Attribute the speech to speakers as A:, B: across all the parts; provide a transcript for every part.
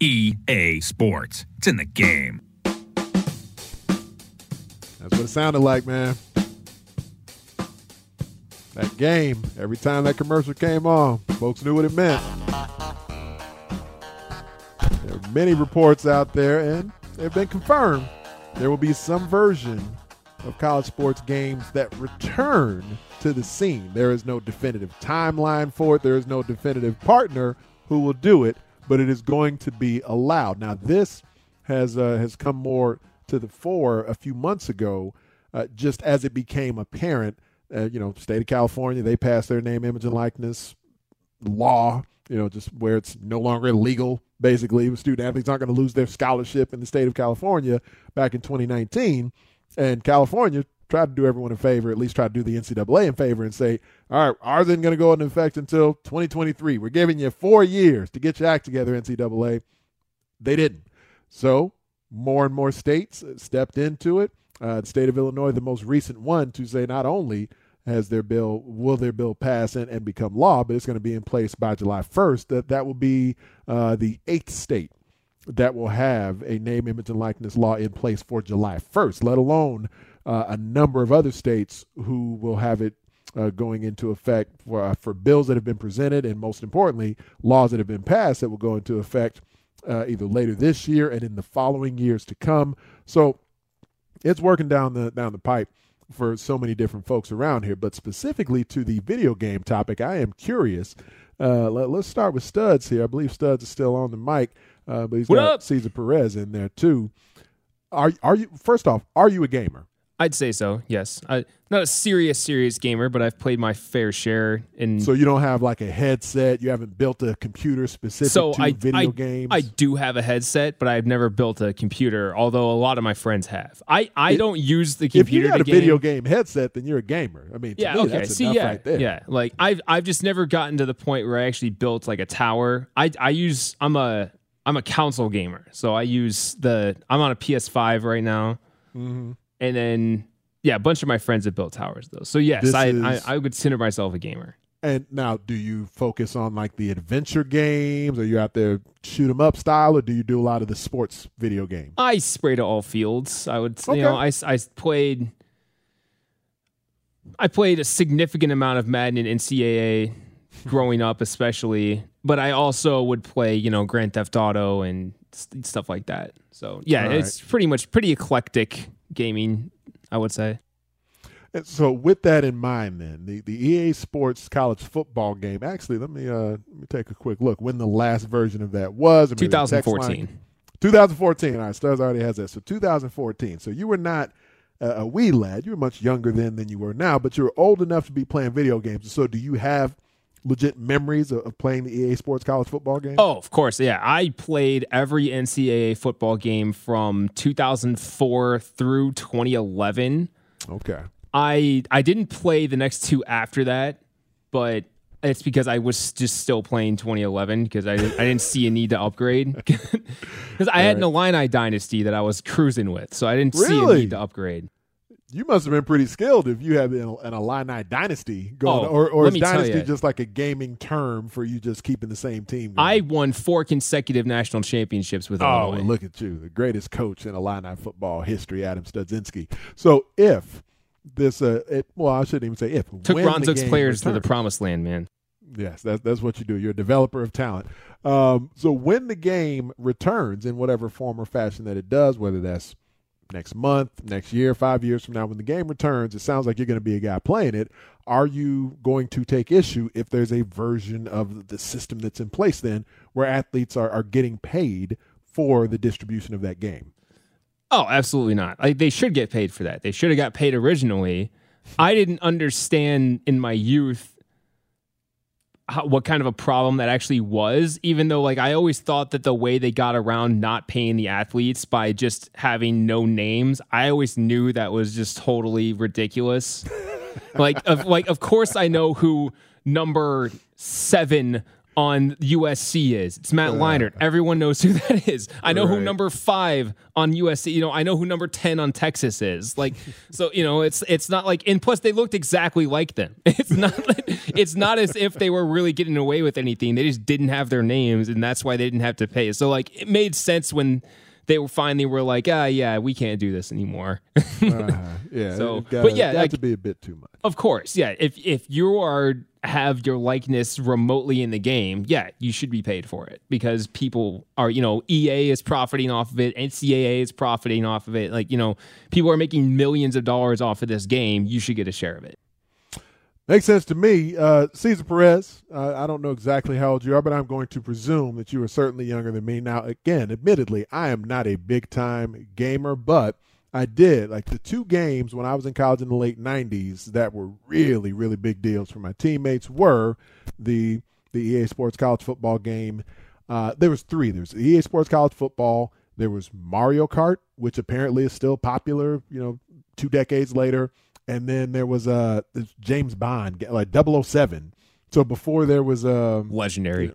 A: EA Sports. It's in the game.
B: That's what it sounded like, man. That game, every time that commercial came on, folks knew what it meant. There are many reports out there, and they've been confirmed. There will be some version of college sports games that return to the scene. There is no definitive timeline for it, there is no definitive partner who will do it, but it is going to be allowed. Now, this has uh, has come more to the fore a few months ago, uh, just as it became apparent. Uh, you know, state of California, they passed their name, image, and likeness law. You know, just where it's no longer illegal. Basically, student athletes aren't going to lose their scholarship in the state of California back in 2019, and California tried to do everyone a favor, at least try to do the NCAA in favor and say, all right, ours isn't going to go into effect until 2023. We're giving you four years to get your act together, NCAA. They didn't. So more and more states stepped into it. Uh, the state of Illinois, the most recent one, to say not only has their bill will their bill pass and, and become law, but it's going to be in place by July 1st. That that will be uh, the eighth state that will have a name, image, and likeness law in place for July 1st. Let alone a number of other states who will have it uh, going into effect for, uh, for bills that have been presented, and most importantly, laws that have been passed that will go into effect uh, either later this year and in the following years to come. So it's working down the down the pipe for so many different folks around here. But specifically to the video game topic, I am curious. Uh, let, us start with Studs here. I believe Studs is still on the mic, uh, but he's
C: what
B: got
C: up?
B: Cesar Perez in there too. Are are you first off? Are you a gamer?
C: I'd say so. Yes, I, not a serious, serious gamer, but I've played my fair share. In
B: so you don't have like a headset. You haven't built a computer specific
C: so
B: to
C: I,
B: video
C: I,
B: games.
C: I do have a headset, but I've never built a computer. Although a lot of my friends have. I, I don't use the computer.
B: if you got a video
C: game.
B: game headset, then you're a gamer. I mean,
C: Yeah.
B: me,
C: okay.
B: that's
C: See, yeah,
B: right there.
C: yeah. Like I've I've just never gotten to the point where I actually built like a tower. I I use I'm a I'm a console gamer, so I use the I'm on a PS5 right now,
B: Mm-hmm.
C: And then yeah, a bunch of my friends have built towers though. So yes, I,
B: is-
C: I I would consider myself a gamer.
B: And now, do you focus on like the adventure games? Are you out there shoot 'em up style, or do you do a lot of the sports video games?
C: I spray to all fields. I would,
B: Okay.
C: you know, I, I played, I played a significant amount of Madden and NCAA growing up, especially. But I also would play, you know, Grand Theft Auto and st- stuff like that. So yeah, it's pretty much pretty eclectic gaming, I would say.
B: And so, with that in mind, then the, the EA Sports college football game. Actually, let me uh let me take a quick look when the last version of that was. maybe the text line-
C: 2014.
B: 2014. All right, Stars already has that. So 2014. So you were not a, a wee lad. You were much younger then than you were now, but you were old enough to be playing video games. So do you have legit memories of, of playing the EA Sports college football game?
C: Oh, of course. Yeah. I played every NCAA football game from 2004 through 2011.
B: Okay.
C: I I didn't play the next two after that, but it's because I was just still playing 2011 because I didn't, I didn't see a need to upgrade because I had an Illini dynasty that I was cruising with, so I didn't see a
B: Really?
C: need to upgrade.
B: You must have been pretty skilled if you have an, an Illini dynasty going,
C: Oh,
B: or, or is dynasty just like a gaming term for you just keeping the same team? going?
C: I won four consecutive national championships with
B: Oh,
C: Illinois.
B: look at you, the greatest coach in Illini football history, Adam Studzinski. So if this, uh, it, well, I shouldn't even say if
C: Took
B: when
C: Ron
B: the
C: players to the promised land, man.
B: Yes, that's that's what you do. You're a developer of talent. Um, so when the game returns in whatever form or fashion that it does, whether that's next month, next year, five years from now, when the game returns, it sounds like you're going to be a guy playing it. Are you going to take issue if there's a version of the system that's in place then where athletes are, are getting paid for the distribution of that game?
C: Oh, absolutely not. Like they should get paid for that. They should have got paid originally. I didn't understand in my youth how, what kind of a problem that actually was, even though like I always thought that the way they got around not paying the athletes by just having no names, I always knew that was just totally ridiculous. like of like of course I know who number 7 on USC is. It's Matt Leinart. Everyone knows who that is. I know who number five on USC. You know, I know who number ten on Texas is. Like, so you know, it's it's not like. And plus, they looked exactly like them. It's not. it's not as if they were really getting away with anything. They just didn't have their names, and that's why they didn't have to pay. So like, it made sense when they were finally were like, ah, yeah, we can't do this anymore.
B: Uh, yeah,
C: So,
B: got,
C: but yeah, like-
B: to be a bit too much.
C: Of course, yeah. If if you are have your likeness remotely in the game, yeah, you should be paid for it because people are, you know, EA is profiting off of it, NCAA is profiting off of it. Like, you know, people are making millions of dollars off of this game. You should get a share of it.
B: Makes sense to me. Uh, Cesar Perez, uh, I don't know exactly how old you are, but I'm going to presume that you are certainly younger than me. Now, again, admittedly, I am not a big time gamer, but I did. Like the two games when I was in college in the late 90s that were really, really big deals for my teammates were the the EA Sports College Football game. Uh, there was three. There's EA Sports College Football. There was Mario Kart, which apparently is still popular, you know, two decades later. And then there was uh, James Bond, like 007. So before there was um,
C: Legendary.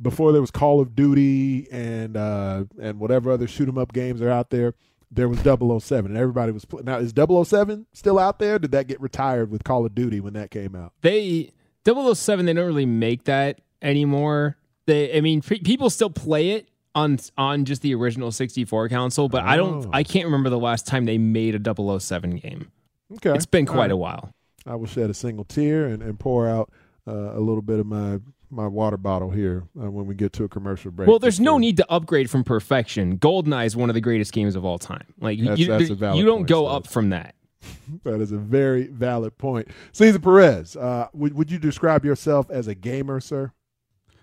B: before there was Call of Duty and uh, and whatever other shoot 'em up games are out there, there was 007, and everybody was pl- now is 007 still out there? Did that get retired with Call of Duty when that came out?
C: They 007, they don't really make that anymore. They, I mean, pe- people still play it on on just the original 64 console, but I don't,
B: Oh.
C: I can't remember the last time they made a 007 game.
B: Okay,
C: It's been quite
B: right.
C: a while.
B: I will shed a single tear and, and pour out uh, a little bit of my my water bottle here uh, when we get to a commercial break.
C: Well, there's no need to upgrade from perfection. GoldenEye is one of the greatest games of all time. Like you-
B: That's-
C: you,
B: that's
C: you don't
B: point,
C: go
B: Steph.
C: up from that.
B: That is a very valid point. Cesar Perez, uh, would would you describe yourself as a gamer, sir?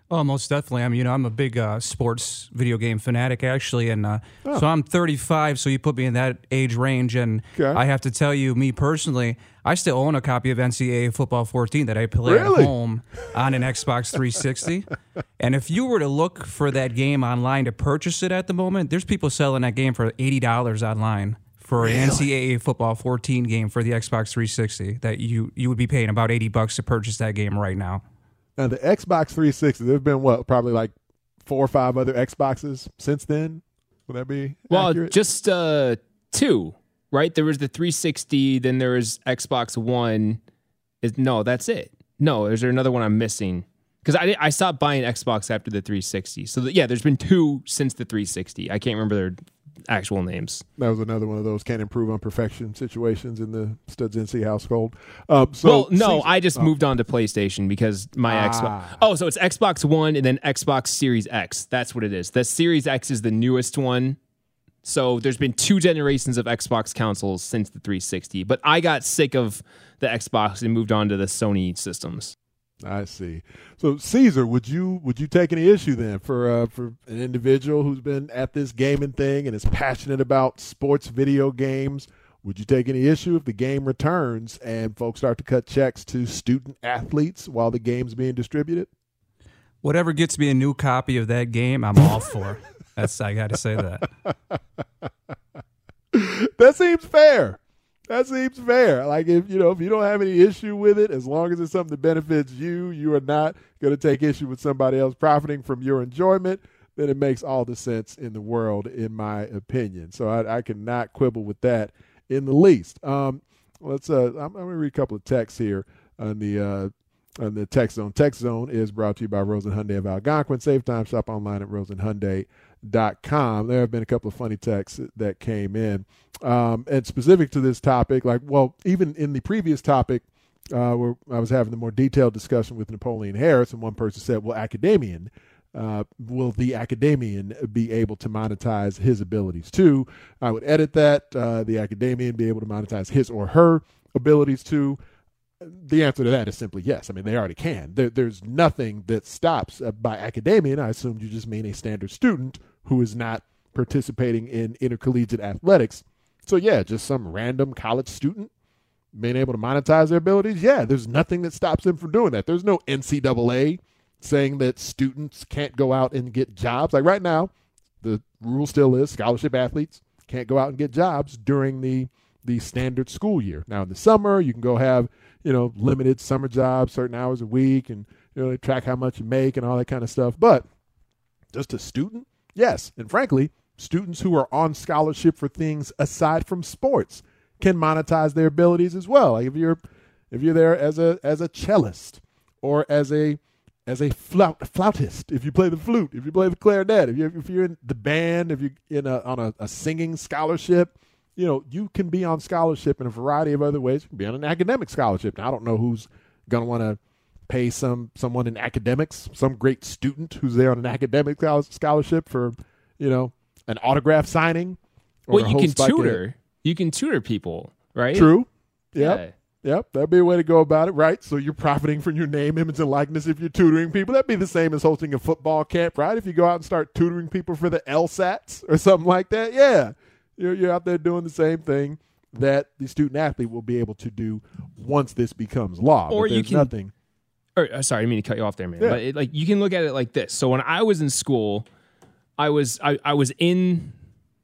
D: Oh, most definitely. I mean, you know, I'm a big uh, sports video game fanatic, actually, and uh,
B: Oh.
D: so I'm 35. So you put me in that age range, and
B: Okay.
D: I have to tell you, me personally, I still own a copy of NCAA Football 14 that I play
B: Really?
D: at home on an Xbox 360. and if you were to look for that game online to purchase it at the moment, there's people selling that game for $80 online for an NCAA Football 14 game for the Xbox 360 that you you would be paying about 80 bucks to purchase that game right now.
B: Now the Xbox 360, there've been what probably like four or five other Xboxes since then. Would that be
C: Well,
B: accurate?
C: just uh, two, right? There was the 360, then there was Xbox One. Is no, that's it. No, is there another one I'm missing? Because I I stopped buying Xbox after the 360. So the, yeah, there's been two since the 360. I can't remember their actual names.
B: that was another one of those can't improve on perfection situations in the Studzinski household. Um, so
C: well, no,
B: Cesar-
C: I just moved on to PlayStation because my
B: Ah.
C: Xbox. Oh, so it's Xbox One and then Xbox Series X. That's what it is. The Series X is the newest one. So there's been two generations of Xbox consoles since the 360, but I got sick of the Xbox and moved on to the Sony systems.
B: I see. So Cesar, would you would you take any issue then for uh, for an individual who's been at this gaming thing and is passionate about sports video games? Would you take any issue if the game returns and folks start to cut checks to student athletes while the game's being distributed?
D: Whatever gets me a new copy of that game, I'm all for. That's I got to say that.
B: that seems fair. That seems fair. Like if you know if you don't have any issue with it, as long as it's something that benefits you, you are not going to take issue with somebody else profiting from your enjoyment. Then it makes all the sense in the world, in my opinion. So I, I cannot quibble with that in the least. Um, let's. Uh, I'm, I'm going to read a couple of texts here on the. Uh, on the text zone. Text zone is brought to you by Rosen Hyundai of Algonquin. Save time, shop online at rosenhyundai.com. There have been a couple of funny texts that came in. Um, and specific to this topic, like, well, even in the previous topic uh, where I was having the more detailed discussion with Napoleon Harris, and one person said, "Well, academian." Uh, will the academian be able to monetize his abilities too? I would edit that. Uh, the academian be able to monetize his or her abilities too. The answer to that is simply yes. I mean, they already can. There, there's nothing that stops uh, by academian. I assume you just mean a standard student who is not participating in intercollegiate athletics. So, yeah, just some random college student being able to monetize their abilities. Yeah, there's nothing that stops them from doing that. There's no NCAA saying that students can't go out and get jobs. Like right now, the rule still is scholarship athletes can't go out and get jobs during the the standard school year. Now in the summer, you can go have you know limited summer jobs, certain hours a week, and you know they track how much you make and all that kind of stuff. But just a student, yes, and frankly, students who are on scholarship for things aside from sports can monetize their abilities as well. Like if you're if you're there as a as a cellist or as a as a flout, flautist, if you play the flute, if you play the clarinet, if you're, if you're in the band, if you're in a, on a, a singing scholarship, you know, you can be on scholarship in a variety of other ways. You can be on an academic scholarship. Now, I don't know who's going to want to pay some someone in academics, some great student who's there on an academic scholarship for, you know, an autograph signing.
C: Well, you can tutor. you can tutor people, right?
B: True. Yep. Yeah. Yep, that'd be a way to go about it, right? So you're profiting from your name, image, and likeness if you're tutoring people. That'd be the same as hosting a football camp, right? If you go out and start tutoring people for the LSATs or something like that, yeah, you're, you're out there doing the same thing that the student athlete will be able to do once this becomes law.
C: Or you can
B: nothing.
C: Or, uh, sorry, I mean to cut you off there, man. Yeah. But it, like you can look at it like this. So when I was in school, I was I, I was in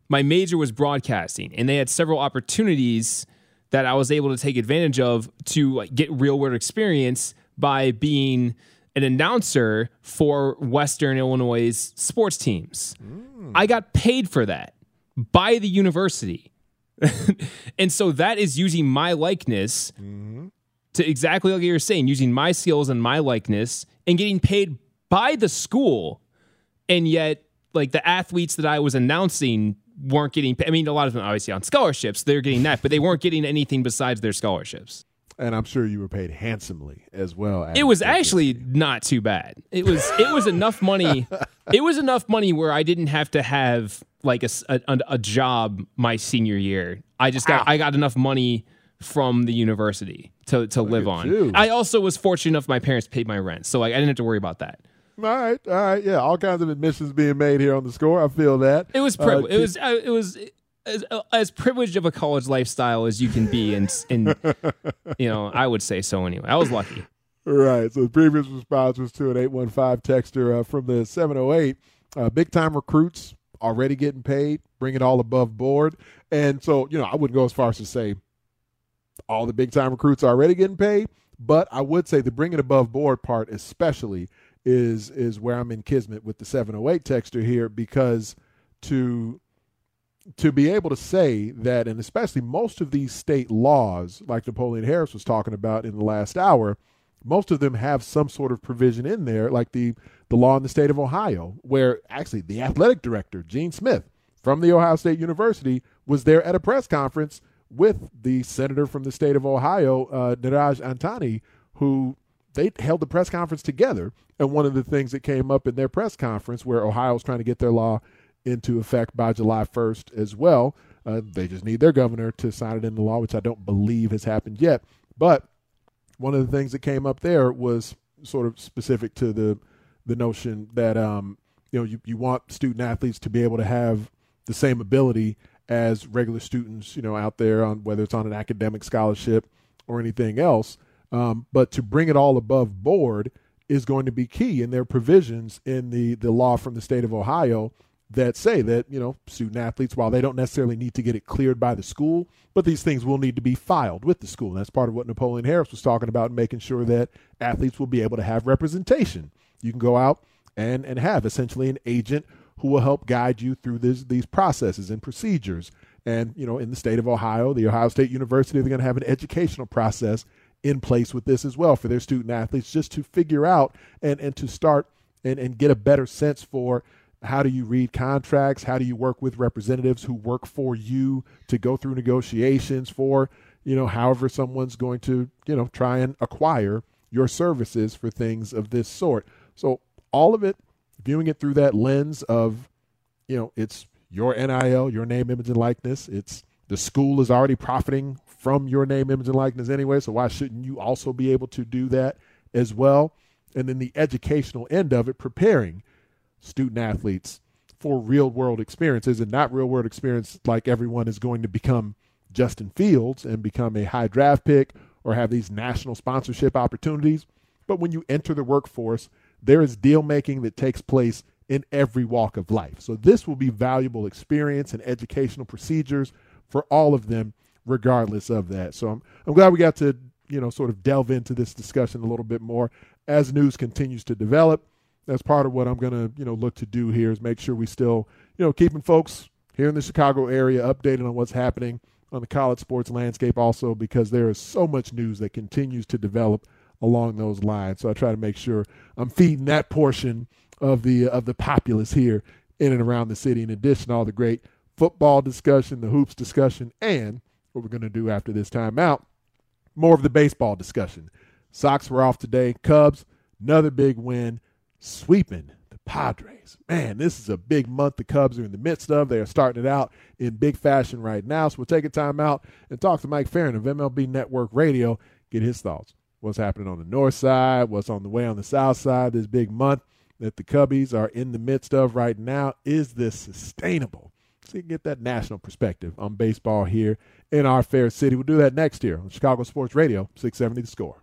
C: my major was broadcasting, and they had several opportunities that I was able to take advantage of to like, get real world experience by being an announcer for Western Illinois sports teams. Mm. I got paid for that by the university. and so that is using my likeness mm-hmm. to exactly like you're saying, using my skills and my likeness and getting paid by the school. And yet, like the athletes that I was announcing weren't getting. I mean, a lot of them obviously on scholarships. They're getting that, but they weren't getting anything besides their scholarships.
B: And I'm sure you were paid handsomely as well.
C: It was actually not too bad. It was it was enough money. it was enough money where I didn't have to have like a, a, a job my senior year. I just got I got enough money from the university to to Look live on. You. I also was fortunate enough my parents paid my rent, so like I didn't have to worry about that.
B: All right, all right, yeah, all kinds of admissions being made here on the score. I feel that
C: it was pri- uh, it was uh, it was as, as privileged of a college lifestyle as you can be, and and you know I would say so anyway. I was lucky.
B: Right. So the previous response was to an eight one five texter uh, from the 708. Uh, big time recruits already getting paid, bring it all above board, and so you know I wouldn't go as far as to say all the big time recruits are already getting paid, but I would say the bring it above board part especially is is where I'm in kismet with the 708 texture here because to to be able to say that and especially most of these state laws like Napoleon Harris was talking about in the last hour most of them have some sort of provision in there like the the law in the state of Ohio where actually the athletic director Gene Smith from the Ohio State University was there at a press conference with the senator from the state of Ohio uh, Niraj Antani who they held the press conference together. And one of the things that came up in their press conference, where Ohio is trying to get their law into effect by July 1st as well, uh, they just need their governor to sign it into law, which I don't believe has happened yet. But one of the things that came up there was sort of specific to the the notion that um, you know you, you want student athletes to be able to have the same ability as regular students, you know, out there on whether it's on an academic scholarship or anything else. Um, but to bring it all above board is going to be key in their provisions in the, the law from the state of Ohio that say that, you know, student athletes, while they don't necessarily need to get it cleared by the school, but these things will need to be filed with the school. And that's part of what Napoleon Harris was talking about, making sure that athletes will be able to have representation. You can go out and, and have essentially an agent who will help guide you through this, these processes and procedures. And, you know, in the state of Ohio, the Ohio State University, they're going to have an educational process in place with this as well for their student athletes just to figure out and, and to start and, and get a better sense for how do you read contracts how do you work with representatives who work for you to go through negotiations for you know, however someone's going to, you know, try and acquire your services for things of this sort. So all of it, viewing it through that lens of, you know, it's your NIL, your name, image, and likeness. It's the school is already profiting from your name, image, and likeness anyway. So why shouldn't you also be able to do that as well? And then the educational end of it, preparing student athletes for real world experiences and not real world experience like everyone is going to become Justin Fields and become a high draft pick or have these national sponsorship opportunities. But when you enter the workforce, there is deal making that takes place in every walk of life. So this will be valuable experience and educational procedures for all of them, regardless of that. So I'm, I'm glad we got to, you know, sort of delve into this discussion a little bit more as news continues to develop. That's part of what I'm going to, you know, look to do here is make sure we still, you know, keeping folks here in the Chicago area updated on what's happening on the college sports landscape also because there is so much news that continues to develop along those lines. So I try to make sure I'm feeding that portion of the of the populace here in and around the city. In addition to all the great football discussion, the hoops discussion, and what we're going to do after this timeout, more of the baseball discussion. Sox were off today. Cubs, another big win, sweeping the Padres. Man, this is a big month the Cubs are in the midst of. They are starting it out in big fashion right now. So we'll take a time out and talk to Mike Ferrin of MLB Network Radio, get his thoughts. What's happening on the north side, what's on the way on the south side this big month that the Cubbies are in the midst of right now. Is this sustainable? So you can get that national perspective on baseball here in our fair city. We'll do that next year on Chicago Sports Radio, 670 The Score.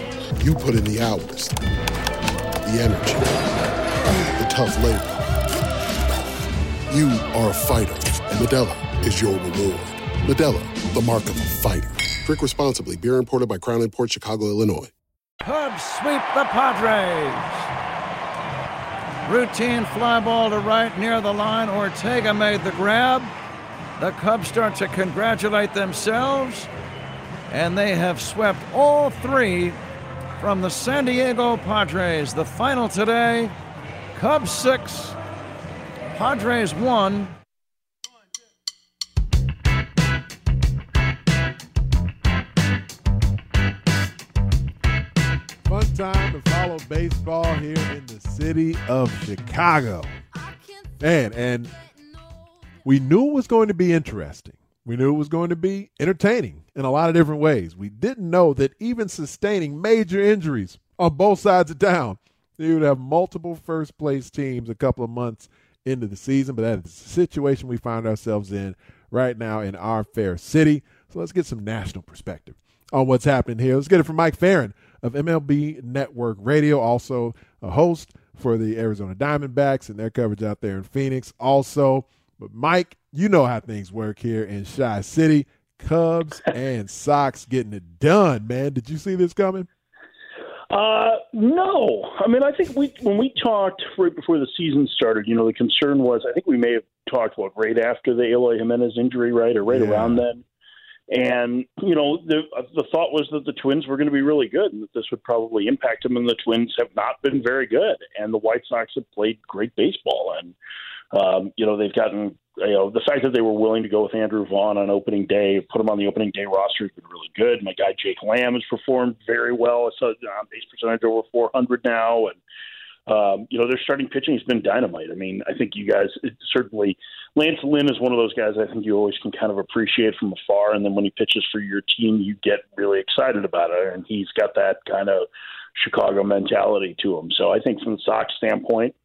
E: You put in the hours, the energy, the tough labor. You are a fighter, and Modelo is your reward. Modelo, the mark of a fighter. Drink responsibly. Beer imported by Crown Port Chicago, Illinois.
F: Cubs sweep the Padres. Routine fly ball to right near the line. Ortega made the grab. The Cubs start to congratulate themselves, and they have swept all three from the San Diego Padres. The final today Cubs 6, Padres 1.
B: Fun time to follow baseball here in the city of Chicago. Man, and we knew it was going to be interesting. We knew it was going to be entertaining in a lot of different ways. We didn't know that even sustaining major injuries on both sides of town, you would have multiple first place teams a couple of months into the season. But that is the situation we find ourselves in right now in our fair city. So let's get some national perspective on what's happening here. Let's get it from Mike Ferrin of MLB Network Radio, also a host for the Arizona Diamondbacks and their coverage out there in Phoenix. Also, but Mike, you know how things work here in Chi City. Cubs and Sox getting it done, man. Did you see this coming?
G: Uh, no. I mean, I think we when we talked right before the season started, you know, the concern was I think we may have talked about right after the Eloy Jimenez injury, right, or right yeah. around then. And you know, the the thought was that the Twins were going to be really good, and that this would probably impact them. And the Twins have not been very good, and the White Sox have played great baseball, and um, you know they've gotten you know the fact that they were willing to go with Andrew Vaughn on opening day, put him on the opening day roster has been really good. My guy Jake Lamb has performed very well. It's a uh, base percentage over 400 now, and um, you know, their starting pitching has been dynamite. I mean, I think you guys certainly Lance Lynn is one of those guys I think you always can kind of appreciate from afar, and then when he pitches for your team, you get really excited about it, and he's got that kind of Chicago mentality to him. So I think from the Sox standpoint,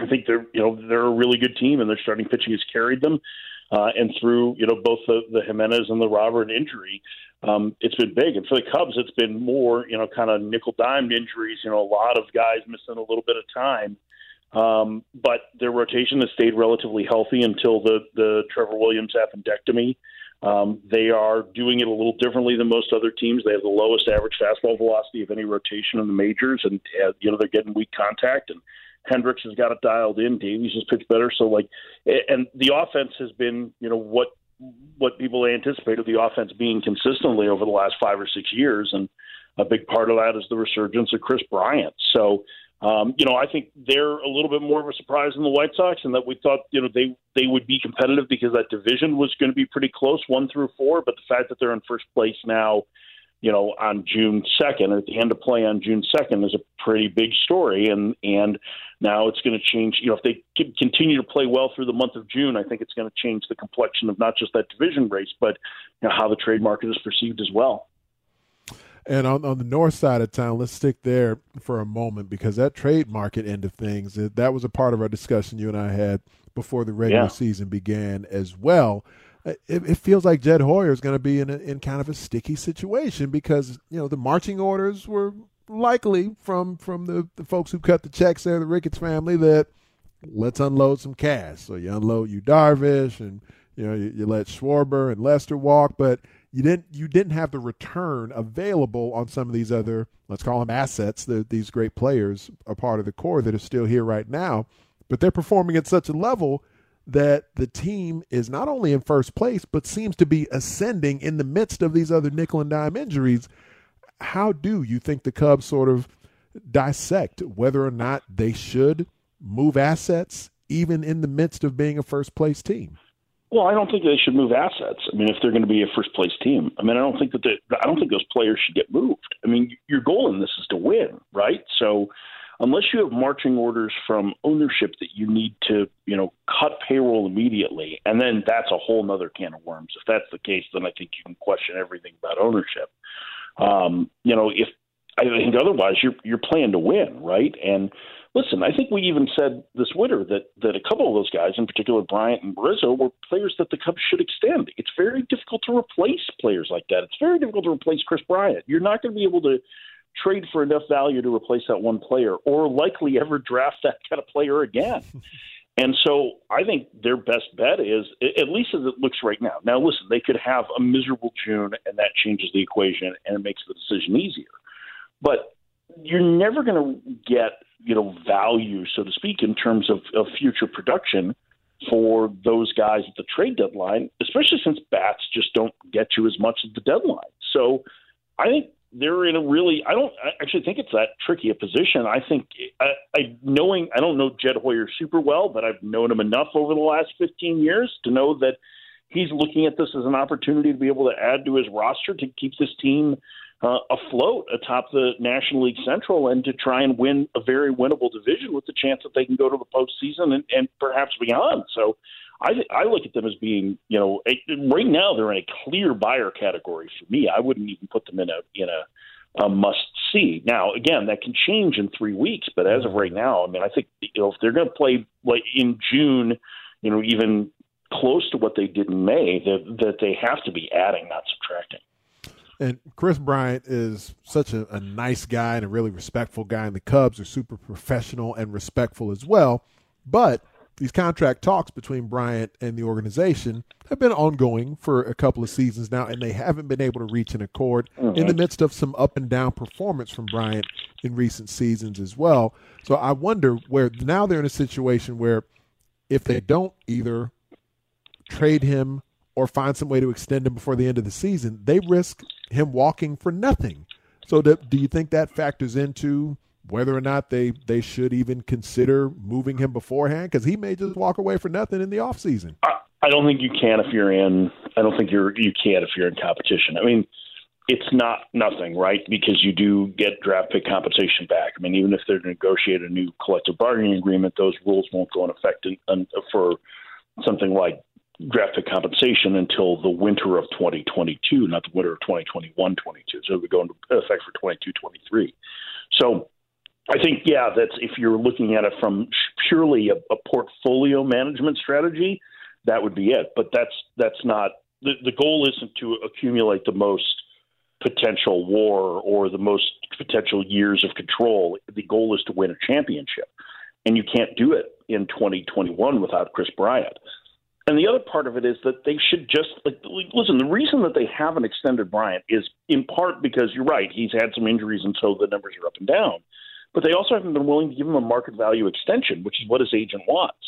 G: I think they're you know they're a really good team, and their starting pitching has carried them. uh, and through you know both the, the Jimenez and the Robert injury, um, it's been big. And for the Cubs, it's been more you know kind of nickel dime injuries. You know, a lot of guys missing a little bit of time. Um, but their rotation has stayed relatively healthy until the the Trevor Williams appendectomy. Um, they are doing it a little differently than most other teams. They have the lowest average fastball velocity of any rotation in the majors, and uh, you know they're getting weak contact. And Hendricks has got it dialed in. Davies has pitched better. So like, and the offense has been you know what what people anticipated the offense being consistently over the last five or six years, and a big part of that is the resurgence of Kris Bryant. So um, you know, I think they're a little bit more of a surprise than the White Sox, and that we thought you know they they would be competitive because that division was going to be pretty close, one through four. But the fact that they're in first place now, you know, on June second or at the end of play on June second is a pretty big story, and and now it's going to change. You know, if they continue to play well through the month of June, I think it's going to change the complexion of not just that division race, but you know, how the trade market is perceived as well.
B: And on, on the north side of town, let's stick there for a moment because that trade market end of things, that was a part of our discussion you and I had before the regular yeah. season began as well. Uh, it, it, feels like Jed Hoyer is going to be in, a, in kind of a sticky situation because, you know, the marching orders were likely from from the, the folks who cut the checks there, the Ricketts family, that let's unload some cash. So you unload you Darvish and, you know, you, you let Schwarber and Lester walk, but – you didn't you didn't have the return available on some of these other let's call them assets that these great players are part of the core that are still here right now but they're performing at such a level that the team is not only in first place but seems to be ascending in the midst of these other nickel and dime injuries how do you think the cubs sort of dissect whether or not they should move assets even in the midst of being a first place team
G: well, I don't think they should move assets. I mean, if they're going to be a first place team, I mean, I don't think that they, I don't think those players should get moved. I mean, your goal in this is to win, right? So, unless you have marching orders from ownership that you need to, you know, cut payroll immediately, and then that's a whole other can of worms. If that's the case, then I think you can question everything about ownership. Um, you know, if I think otherwise, you're you're playing to win, right? And listen, I think we even said this winter that that a couple of those guys, in particular Bryant and Rizzo, were players that the Cubs should extend. It's very difficult to replace players like that. It's very difficult to replace Kris Bryant. You're not going to be able to trade for enough value to replace that one player, or likely ever draft that kind of player again. And so I think their best bet is, at least as it looks right now. Now, listen, they could have a miserable June, and that changes the equation and it makes the decision easier. But you're never going to get you know value, so to speak, in terms of, of future production for those guys at the trade deadline, especially since bats just don't get you as much at the deadline. So I think they're in a really I don't I actually think it's that tricky a position. I think I, I knowing I don't know Jed Hoyer super well, but I've known him enough over the last 15 years to know that he's looking at this as an opportunity to be able to add to his roster to keep this team uh, afloat atop the National League Central and to try and win a very winnable division with the chance that they can go to the postseason and, and perhaps beyond. So I, I look at them as being, you know, a, right now they're in a clear buyer category for me. I wouldn't even put them in a in a, a must see. Now, again, that can change in three weeks, but as of right now, I mean, I think you know if they're going to play like in June, you know, even close to what they did in May, that that they have to be adding, not subtracting.
B: And Kris Bryant is such a, a, nice guy and a really respectful guy, and the Cubs are super professional and respectful as well. But these contract talks between Bryant and the organization have been ongoing for a couple of seasons now, and they haven't been able to reach an accord mm-hmm. in the midst of some up and down performance from Bryant in recent seasons as well. So I wonder where now they're in a situation where if they don't either trade him or find some way to extend him before the end of the season, they risk him walking for nothing. So, do, do you think that factors into whether or not they, they should even consider moving him beforehand? Because he may just walk away for nothing in the offseason.
G: I, I don't think you can if you're in. I don't think you're you can if you're in competition. I mean, it's not nothing, right? Because you do get draft pick compensation back. I mean, even if they're negotiate a new collective bargaining agreement, those rules won't go in effect in, in, for something like draft pick compensation until the winter of 2022, not the winter of 2021 22. So it would go into effect for 22 23. So I think, yeah, that's if you're looking at it from purely a, a portfolio management strategy, that would be it. But that's that's not the the goal isn't to accumulate the most potential WAR or the most potential years of control. The goal is to win a championship, and you can't do it in 2021 without Kris Bryant. And the other part of it is that they should just like listen. The reason that they haven't extended Bryant is in part because you're right. He's had some injuries, and so the numbers are up and down. But they also haven't been willing to give him a market value extension, which is what his agent wants.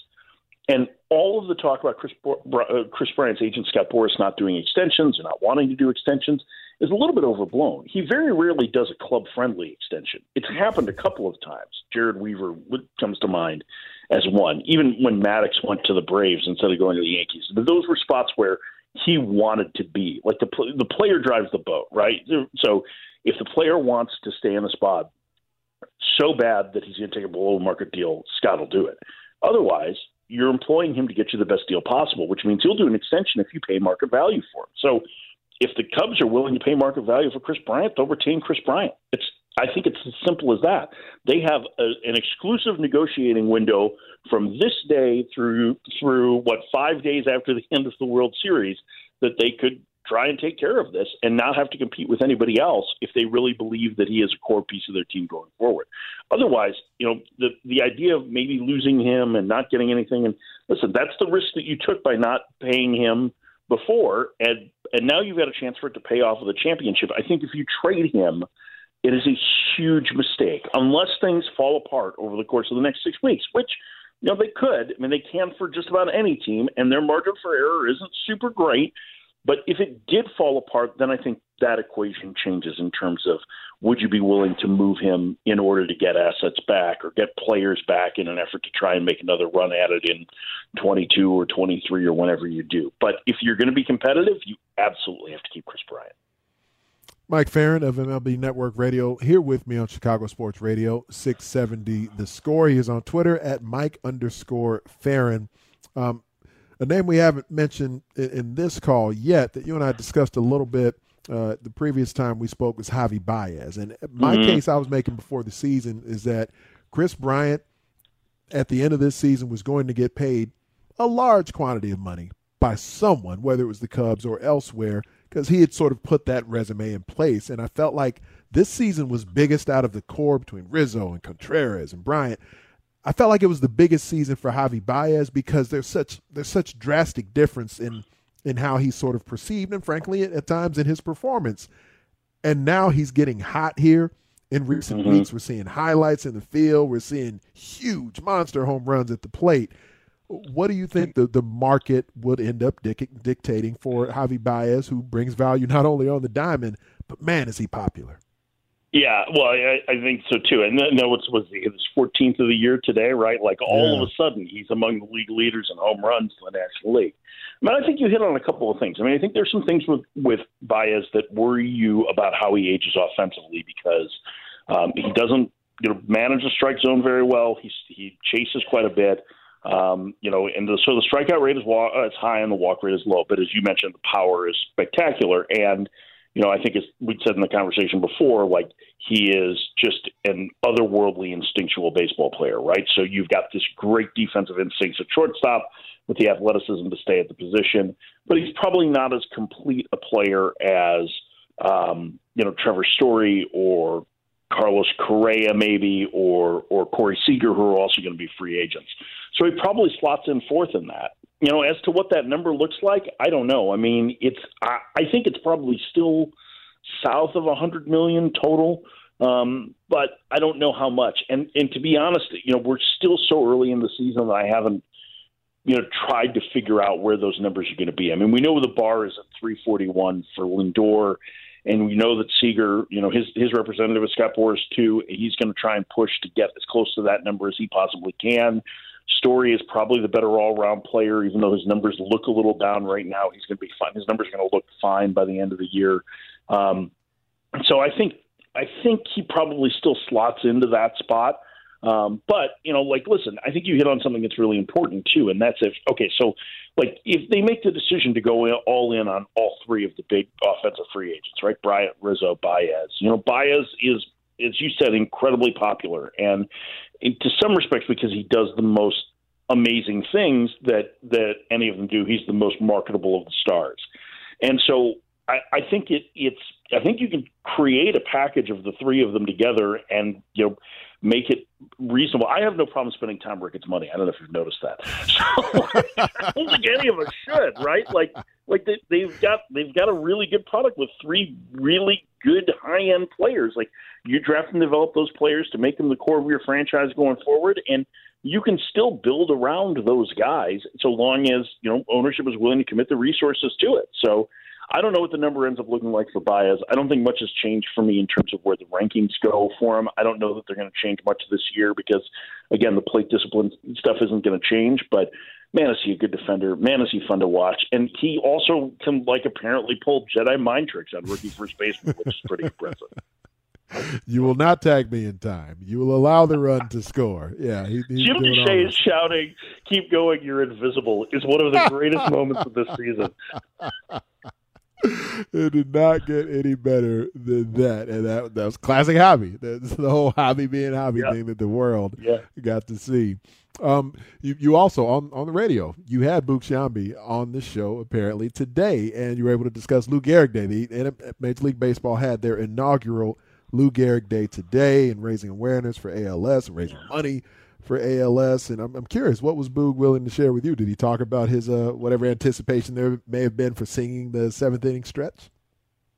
G: And all of the talk about Kris, uh, Kris Bryant's agent Scott Boras not doing extensions and not wanting to do extensions is a little bit overblown. He very rarely does a club friendly extension. It's happened a couple of times. Jered Weaver comes to mind as one, even when Maddux went to the Braves instead of going to the Yankees. But those were spots where he wanted to be. Like the the player drives the boat, right? So if the player wants to stay in a spot so bad that he's going to take a below market deal, Scott will do it. Otherwise, you're employing him to get you the best deal possible, which means he'll do an extension if you pay market value for him. So if the Cubs are willing to pay market value for Kris Bryant, they'll retain Kris Bryant. It's I think it's as simple as that. They have a, an exclusive negotiating window from this day through through what five days after the end of the World Series that they could try and take care of this and not have to compete with anybody else if they really believe that he is a core piece of their team going forward. Otherwise, you know, the the idea of maybe losing him and not getting anything and listen, that's the risk that you took by not paying him before and and now you've got a chance for it to pay off with a championship. I think if you trade him, it is a huge mistake unless things fall apart over the course of the next 6 weeks, which you know they could. I mean, they can for just about any team, and their margin for error isn't super great. But if it did fall apart, then I think that equation changes in terms of would you be willing to move him in order to get assets back or get players back in an effort to try and make another run at it in 22 or 23 or whenever you do. But if you're going to be competitive, you absolutely have to keep Kris Bryant.
B: Mike Ferrin of MLB Network Radio here with me on Chicago Sports Radio 670 The Score. He is on Twitter at Mike underscore Ferrin. Um, a name we haven't mentioned in, in, this call yet that you and I discussed a little bit uh, the previous time we spoke was Javi Baez. And my mm-hmm. case I was making before the season is that Kris Bryant at the end of this season was going to get paid a large quantity of money by someone, whether it was the Cubs or elsewhere, because he had sort of put that resume in place. And I felt like this season was biggest out of the core between Rizzo and Contreras and Bryant. I felt like it was the biggest season for Javi Baez because there's such there's such drastic difference in in how he's sort of perceived and frankly at, at times in his performance. And now he's getting hot here. In recent mm-hmm. weeks, we're seeing highlights in the field. We're seeing huge monster home runs at the plate. What do you think the, the market would end up dic- dictating for Javi Baez, who brings value not only on the diamond, but man, is he popular?
G: Yeah, well, I, I think so too. And no, what's was he his 14th of the year today, right? Like all yeah. of a sudden, he's among the league leaders in home runs in the National League. I mean, I think you hit on a couple of things. I mean, I think there's some things with with Baez that worry you about how he ages offensively because um, he doesn't you know manage the strike zone very well. He's he chases quite a bit. Um, you know, and the, so the strikeout rate is uh, it's high and the walk rate is low. But as you mentioned, the power is spectacular and you know, I think as we said in the conversation before, like he is just an otherworldly instinctual baseball player, right? So you've got this great defensive instincts at shortstop with the athleticism to stay at the position, but he's probably not as complete a player as um, you know Trevor Story or Carlos Correa maybe or or Corey Seager who are also going to be free agents. So he probably slots in fourth in that you know, as to what that number looks like, I don't know. I mean, it's I, I think it's probably still south of a hundred million total, um, but I don't know how much. And and to be honest, you know, we're still so early in the season that I haven't you know tried to figure out where those numbers are going to be. I mean, we know the bar is at 341 for Lindor. And we know that Seager, you know, his his representative is Scott Boras too. He's going to try and push to get as close to that number as he possibly can. Story is probably the better all round player, even though his numbers look a little down right now. He's going to be fine. His numbers are going to look fine by the end of the year. Um, so I think I think he probably still slots into that spot. Um, but you know, like, listen, I think you hit on something that's really important too, and that's if okay, so like if they make the decision to go all in on all three of the big offensive free agents, right? Bryant, Rizzo, Baez. You know, Baez is as you said, incredibly popular, and in, to some respects because he does the most amazing things that that any of them do. He's the most marketable of the stars, and so I, I think it, it's I think you can create a package of the three of them together and you know make it reasonable. I have no problem spending Tom Ricketts money. I don't know if you've noticed that. So I don't think any of us should, right? Like like they, they've got they've got a really good product with three really good high end players. Like you draft and develop those players to make them the core of your franchise going forward, and you can still build around those guys so long as you know ownership is willing to commit the resources to it. So I don't know what the number ends up looking like for Baez. I don't think much has changed for me in terms of where the rankings go for him. I don't know that they're going to change much this year because, again, the plate discipline stuff isn't going to change. But man, is he a good defender? Man, is he fun to watch? And he also can, like, apparently pull Jedi mind tricks on rookie first baseman, which is pretty impressive.
B: You will not tag me in time. You will allow the run to score. Yeah, he,
G: Jim Deshaies is shouting, "Keep going, you're invisible!" is one of the greatest moments of this season.
B: it did not get any better than that, and that that was classic Javy. That's the whole Javy being Javy yep. thing that the world
G: yeah.
B: got to see. Um, you, you also on on the radio, you had Boog Sciambi on the show apparently today, and you were able to discuss Lou Gehrig Day. The Major League Baseball had their inaugural Lou Gehrig Day today, and raising awareness for ALS and raising money for ALS. And I'm, I'm curious, what was Boog willing to share with you? Did he talk about his uh, whatever anticipation there may have been for singing the seventh inning stretch?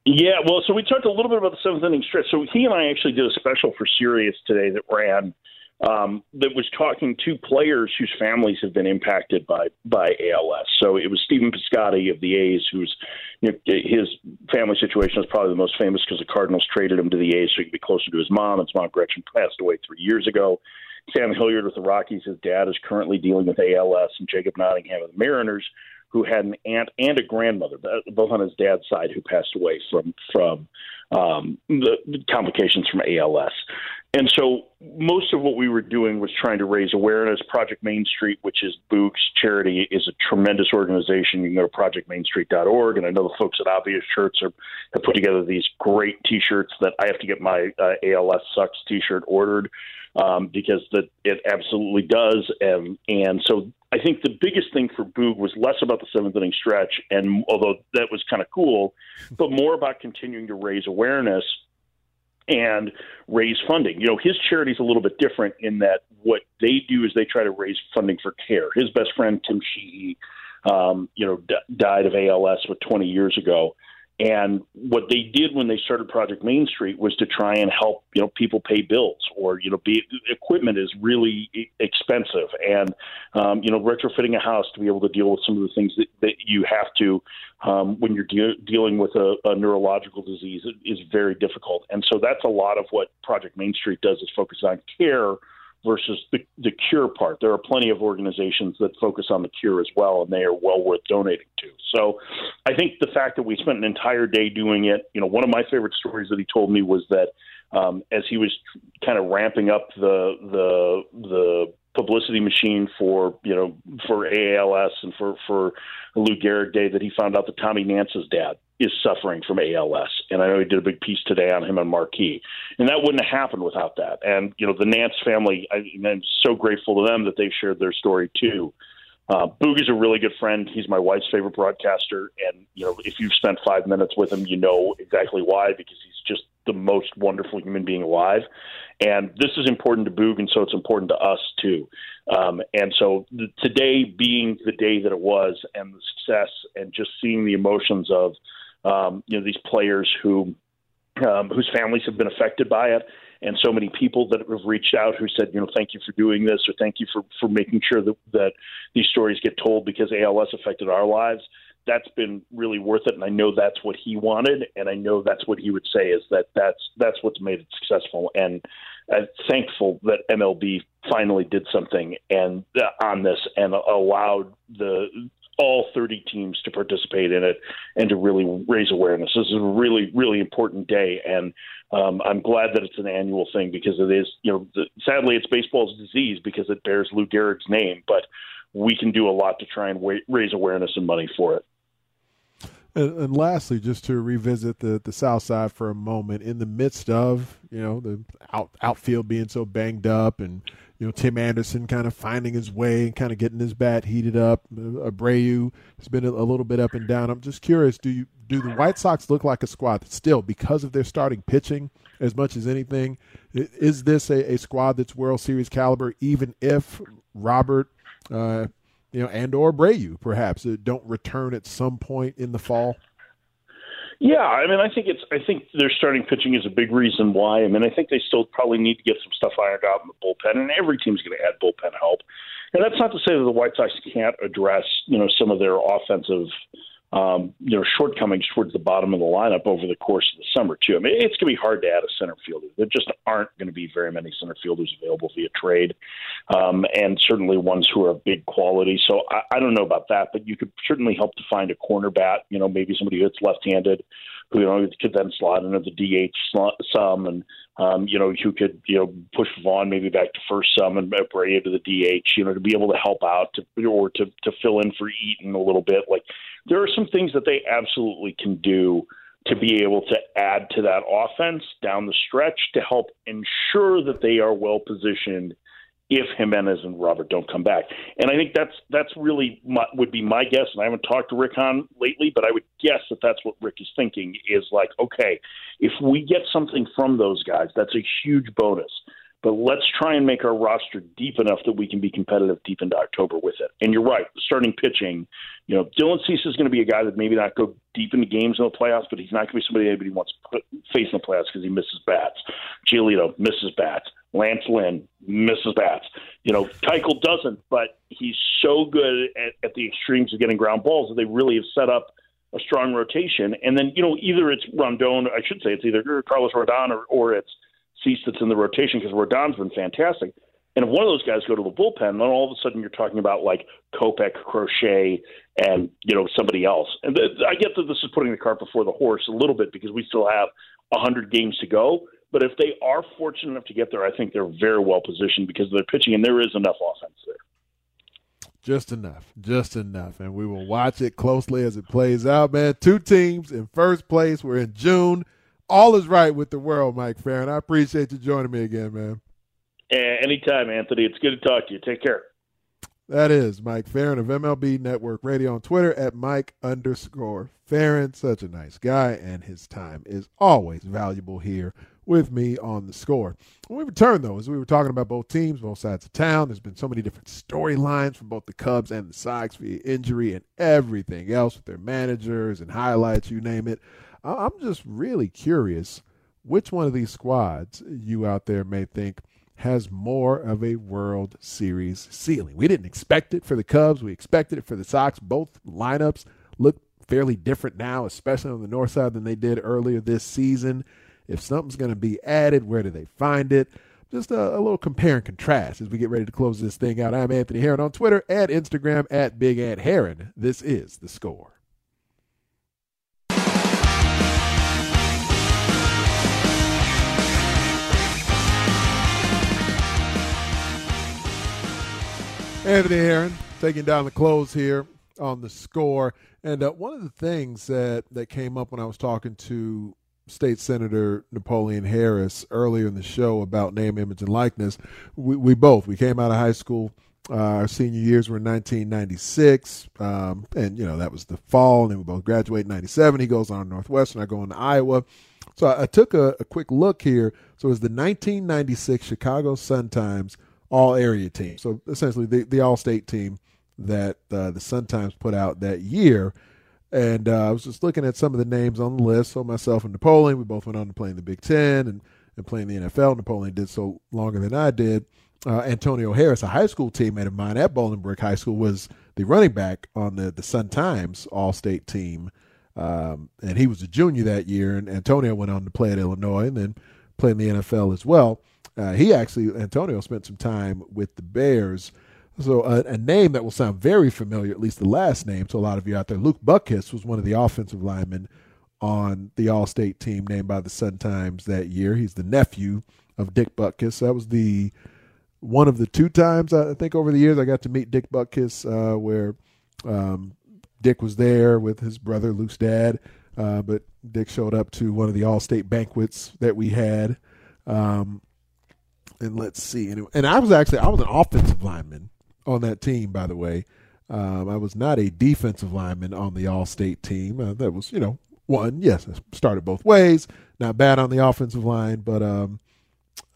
G: Yeah, well, so we talked a little bit about the seventh inning stretch. So he and I actually did a special for Sirius today that ran um, that was talking to players whose families have been impacted by by ALS. So it was Stephen Piscotty of the A's, whose you know, his family situation is probably the most famous because the Cardinals traded him to the A's so he could be closer to his mom. His mom Gretchen passed away three years ago. Sam Hilliard with the Rockies. His dad is currently dealing with ALS, and Jacob Nottingham of the Mariners, who had an aunt and a grandmother, both on his dad's side, who passed away from from um, the complications from ALS. And so most of what we were doing was trying to raise awareness. Project Main Street, which is Boog's charity, is a tremendous organization. You can go to projectmainstreet.org, and I know the folks at Obvious Shirts are, have put together these great T-shirts that I have to get my uh, ALS sucks T-shirt ordered um, because that it absolutely does. And and so I think the biggest thing for Boog was less about the seventh inning stretch, and although that was kind of cool, but more about continuing to raise awareness and raise funding. You know, his charity is a little bit different in that what they do is they try to raise funding for care. His best friend Tim Sheehy, um, you know, d- died of ALS what 20 years ago, and what they did when they started Project Main Street was to try and help, you know, people pay bills or, you know, be equipment is really expensive. And, um, you know, retrofitting a house to be able to deal with some of the things that, that you have to um, when you're de- dealing with a, a neurological disease is very difficult. And so that's a lot of what Project Main Street does is focus on care versus the, the cure part. There are plenty of organizations that focus on the cure as well, and they are well worth donating to. So I think the fact that we spent an entire day doing it, you know, one of my favorite stories that he told me was that um, as he was kind of ramping up the the the publicity machine for you know for ALS and for for Lou Gehrig Day that he found out that Tommy Nance's dad is suffering from ALS, and I know he did a big piece today on him and Marquee, and that wouldn't have happened without that. And you know the Nance family, I, I'm so grateful to them that they shared their story too. Uh, Boogie's a really good friend. He's my wife's favorite broadcaster, and you know if you've spent five minutes with him, you know exactly why because he's just the most wonderful human being alive. And this is important to Boog, and so it's important to us too. Um, and so the, today being the day that it was, and the success, and just seeing the emotions of um, you know these players who um, whose families have been affected by it, and so many people that have reached out who said, you know, thank you for doing this, or thank you for for making sure that that these stories get told because ALS affected our lives that's been really worth it. And I know that's what he wanted, and I know that's what he would say is that that's that's what's made it successful. And I'm thankful that MLB finally did something and uh, on this and allowed the all 30 teams to participate in it and to really raise awareness. This is a really, really important day, and um, I'm glad that it's an annual thing because it is, you know, the, sadly it's baseball's disease because it bears Lou Gehrig's name, but we can do a lot to try and wa- raise awareness and money for it.
B: And, and, lastly, just to revisit the, the South Side for a moment, in the midst of you know the out, outfield being so banged up and you know Tim Anderson kind of finding his way and kind of getting his bat heated up. Uh, Abreu has been a, little bit up and down. I'm just curious, do you do the White Sox look like a squad that still, because of their starting pitching as much as anything, is this a, a squad that's World Series caliber? Even if Robert, uh, you know, and or Abreu perhaps uh, don't return at some point in the fall.
G: Yeah, I mean, I think it's. I think their starting pitching is a big reason why. I mean, I think they still probably need to get some stuff ironed out in the bullpen, and every team's going to add bullpen help. And that's not to say that the White Sox can't address, you know, some of their offensive um, you know, shortcomings towards the bottom of the lineup over the course of the summer too. I mean, it's going to be hard to add a center fielder. There just aren't going to be very many center fielders available via trade, um, and certainly ones who are of big quality. So I, I don't know about that, but you could certainly help to find a corner bat. You know, maybe somebody who's left-handed you know could then slot into the DH slot, some, and um, you know who could you know push Vaughn maybe back to first some and Abreu into the DH. You know to be able to help out to or to to fill in for Eaton a little bit. Like there are some things that they absolutely can do to be able to add to that offense down the stretch to help ensure that they are well positioned if Jimenez and Robert don't come back. And I think that's that's really my, would be my guess. And I haven't talked to Rick Hahn lately, but I would guess that that's what Rick is thinking is like, okay, if we get something from those guys, that's a huge bonus. But let's try and make our roster deep enough that we can be competitive deep into October with it. And you're right, starting pitching, you know, Dylan Cease is going to be a guy that maybe not go deep into games in the playoffs, but he's not going to be somebody anybody wants to put, face in the playoffs because he misses bats. Giolito misses bats. Lance Lynn misses bats. You know, Keuchel doesn't, but he's so good at, at the extremes of getting ground balls that they really have set up a strong rotation. And then, you know, either it's Rondon, I should say it's either Carlos Rodon or, or it's Cease that's in the rotation because Rodon's been fantastic. And if one of those guys go to the bullpen, then all of a sudden you're talking about like Kopech, Crochet, and you know somebody else. And the, I get that this is putting the cart before the horse a little bit because we still have hundred games to go. But if they are fortunate enough to get there, I think they're very well positioned because they're pitching, and there is enough offense there.
B: Just enough, just enough, and we will watch it closely as it plays out. Man, two teams in first place. We're in June all is right with the world, Mike Ferrin. I appreciate you joining me again, man.
G: Anytime, Anthony. It's good to talk to you. Take care.
B: That is Mike Ferrin of MLB Network Radio on Twitter at Mike underscore Ferrin. Such a nice guy, and his time is always valuable here with me on the score. When we return, though, as we were talking about both teams, both sides of town, there's been so many different storylines from both the Cubs and the Sox via injury and everything else with their managers and highlights, you name it. I'm just really curious which one of these squads you out there may think has more of a World Series ceiling. We didn't expect it for the Cubs. We expected it for the Sox. Both lineups look fairly different now, especially on the north side than they did earlier this season. If something's going to be added, where do they find it? Just a, a, little compare and contrast as we get ready to close this thing out. I'm Anthony Herron on Twitter and Instagram at Big Ant Herron. This is The Score. Anthony Herron taking down the close here on the score. And uh, one of the things that, that came up when I was talking to State Senator Napoleon Harris earlier in the show about name, image, and likeness, we, we both, we came out of high school. Uh, our senior years were in 1996. Um, and, you know, that was the fall. And we both graduated in 97. He goes on to Northwestern. I go into Iowa. So I, I took a, a quick look here. So it was the 1996 Chicago Sun-Times – all area team. So essentially, the, the all state team that uh, the Sun Times put out that year. And uh, I was just looking at some of the names on the list. So myself and Napoleon, we both went on to play in the Big Ten and, and play in the NFL. Napoleon did so longer than I did. Uh, Antonio Harris, a high school teammate of mine at Bolingbrook High School, was the running back on the, the Sun Times All State team. Um, and he was a junior that year. And Antonio went on to play at Illinois and then play in the NFL as well. Uh, he actually, Antonio, spent some time with the Bears. So a, a, name that will sound very familiar, at least the last name to a lot of you out there. Luke Butkus was one of the offensive linemen on the All-State team named by the Sun Times that year. He's the nephew of Dick Butkus. That was the one of the two times I think over the years I got to meet Dick Butkus, uh, where um, Dick was there with his brother Luke's dad, uh, but Dick showed up to one of the All-State banquets that we had. Um, and let's see. And I was actually I was an offensive lineman on that team, by the way. Um, I was not a defensive lineman on the All-State team. Uh, that was, you know, one. Yes, I started both ways. Not bad on the offensive line, but um,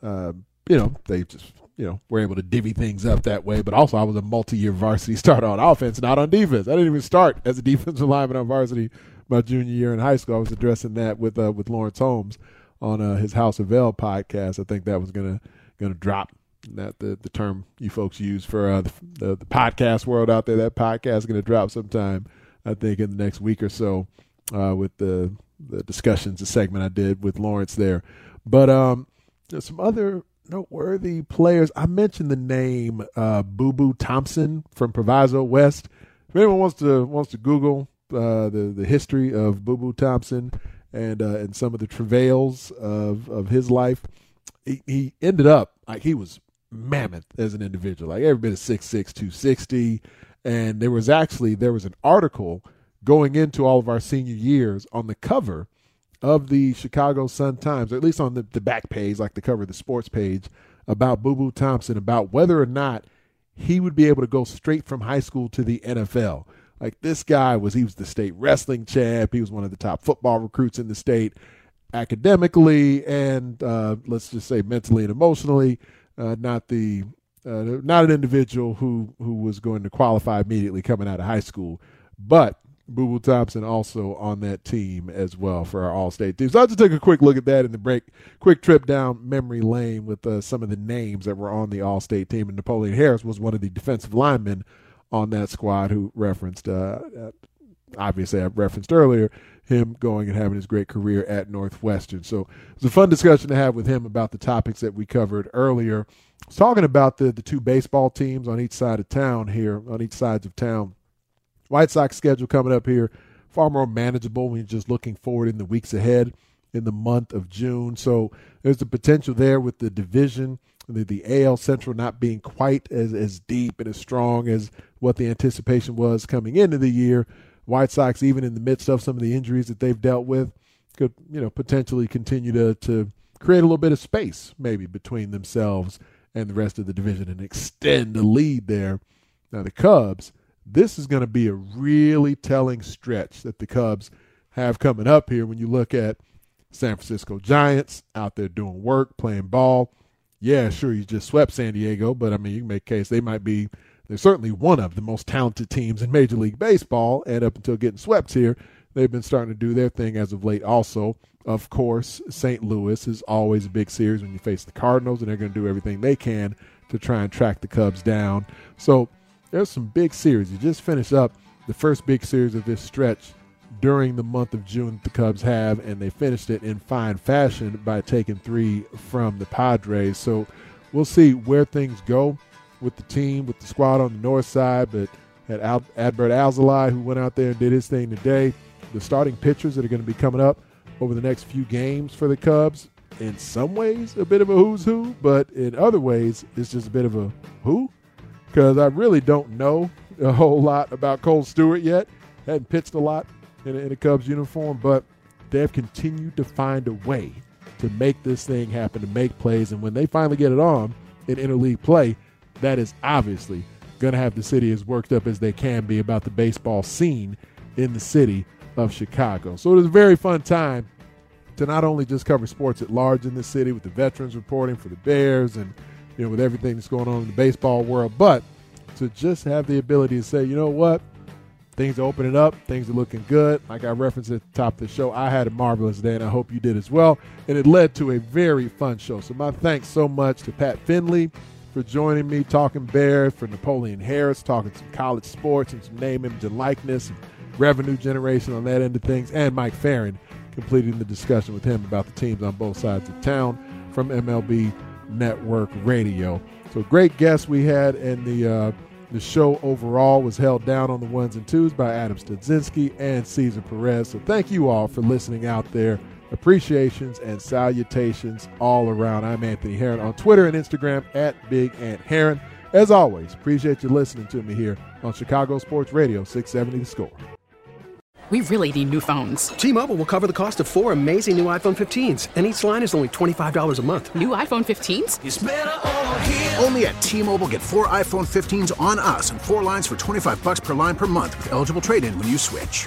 B: uh, you know, they just you know were able to divvy things up that way. But also, I was a multi-year varsity starter on offense, not on defense. I didn't even start as a defensive lineman on varsity my junior year in high school. I was addressing that with uh, with Lawrence Holmes on uh, his House of L podcast. I think that was gonna gonna drop. That the, the term you folks use for uh, the, the, the podcast world out there. That podcast is gonna drop sometime. I think in the next week or so uh, with the the discussions, the segment I did with Lawrence there. But um, there's some other noteworthy players. I mentioned the name uh, Boo Boo Thompson from Proviso West. If anyone wants to wants to Google uh, the the history of Boo Boo Thompson and uh, and some of the travails of of his life, he, he ended up like he was mammoth as an individual. Like every bit of 6'6", 260. and there was actually there was an article going into all of our senior years on the cover of the Chicago Sun Times, or at least on the, the back page, like the cover of the sports page, about Boo Boo Thompson, about whether or not he would be able to go straight from high school to the NFL. Like this guy was, he was the state wrestling champ. He was one of the top football recruits in the state, academically and uh, let's just say mentally and emotionally. Uh, not the uh, not an individual who who was going to qualify immediately coming out of high school, but Boo Boo Thompson also on that team as well for our All State team. So I just took a quick look at that in the break. Quick trip down memory lane with uh, some of the names that were on the All State team. And Napoleon Harris was one of the defensive linemen on that squad who referenced, uh, uh, obviously, I referenced earlier him going and having his great career at Northwestern. So it was a fun discussion to have with him about the topics that we covered earlier. I was talking about the, the two baseball teams on each side of town here, on each sides of town White Sox schedule coming up here far more manageable when you're just looking forward in the weeks ahead in the month of June. So there's the potential there with the division, the, the AL Central not being quite as, as deep and as strong as what the anticipation was coming into the year. White Sox, even in the midst of some of the injuries that they've dealt with, could you know potentially continue to to create a little bit of space maybe between themselves and the rest of the division and extend the lead there. Now the Cubs this is going to be a really telling stretch that the Cubs have coming up here when you look at San Francisco Giants out there doing work, playing ball. Yeah, sure, you just swept San Diego, but I mean, you can make case they might be, they're certainly one of the most talented teams in Major League Baseball. And up until getting swept here, they've been starting to do their thing as of late also. Of course, St. Louis is always a big series when you face the Cardinals, and they're going to do everything they can to try and track the Cubs down. So there's some big series. You just finished up the first big series of this stretch during the month of June the Cubs have, and they finished it in fine fashion by taking three from the Padres. So we'll see where things go with the team, with the squad on the north side, but had Al- Adbert Alzolay who went out there and did his thing today. The starting pitchers that are going to be coming up over the next few games for the Cubs, in some ways, a bit of a who's who, but in other ways, it's just a bit of a who because I really don't know a whole lot about Kohl Stewart yet. Hadn't pitched a lot in a, in a Cubs uniform, but they've continued to find a way to make this thing happen, to make plays. And when they finally get it on in interleague play, that is obviously going to have the city as worked up as they can be about the baseball scene in the city of Chicago. So it was a very fun time to not only just cover sports at large in the city with the veterans reporting for the Bears and – you know, with everything that's going on in the baseball world, but to just have the ability to say, you know what, things are opening up, things are looking good. Like I referenced at the top of the show, I had a marvelous day, and I hope you did as well. And it led to a very fun show. So my thanks so much to Pat Finley for joining me, talking Bears, for Napoleon Harris, talking some college sports and some name, image, and likeness, and revenue generation on that end of things, and Mike Ferrin completing the discussion with him about the teams on both sides of town from MLB Network Radio. So great guests we had, and the uh, the show overall was held down on the ones and twos by Adam Studzinski and Cesar Perez. So thank you all for listening out there. Appreciations and salutations all around. I'm Anthony Herron on Twitter and Instagram at Big Ant Herron. As always, appreciate you listening to me here on Chicago Sports Radio 670 The Score.
H: We really need new phones.
I: T-Mobile will cover the cost of four amazing new iPhone 15s, and each line is only $25 a month.
H: New iPhone 15s?
J: Only at T-Mobile get four iPhone 15s on us and four lines for 25 bucks per line per month with eligible trade-in when you switch.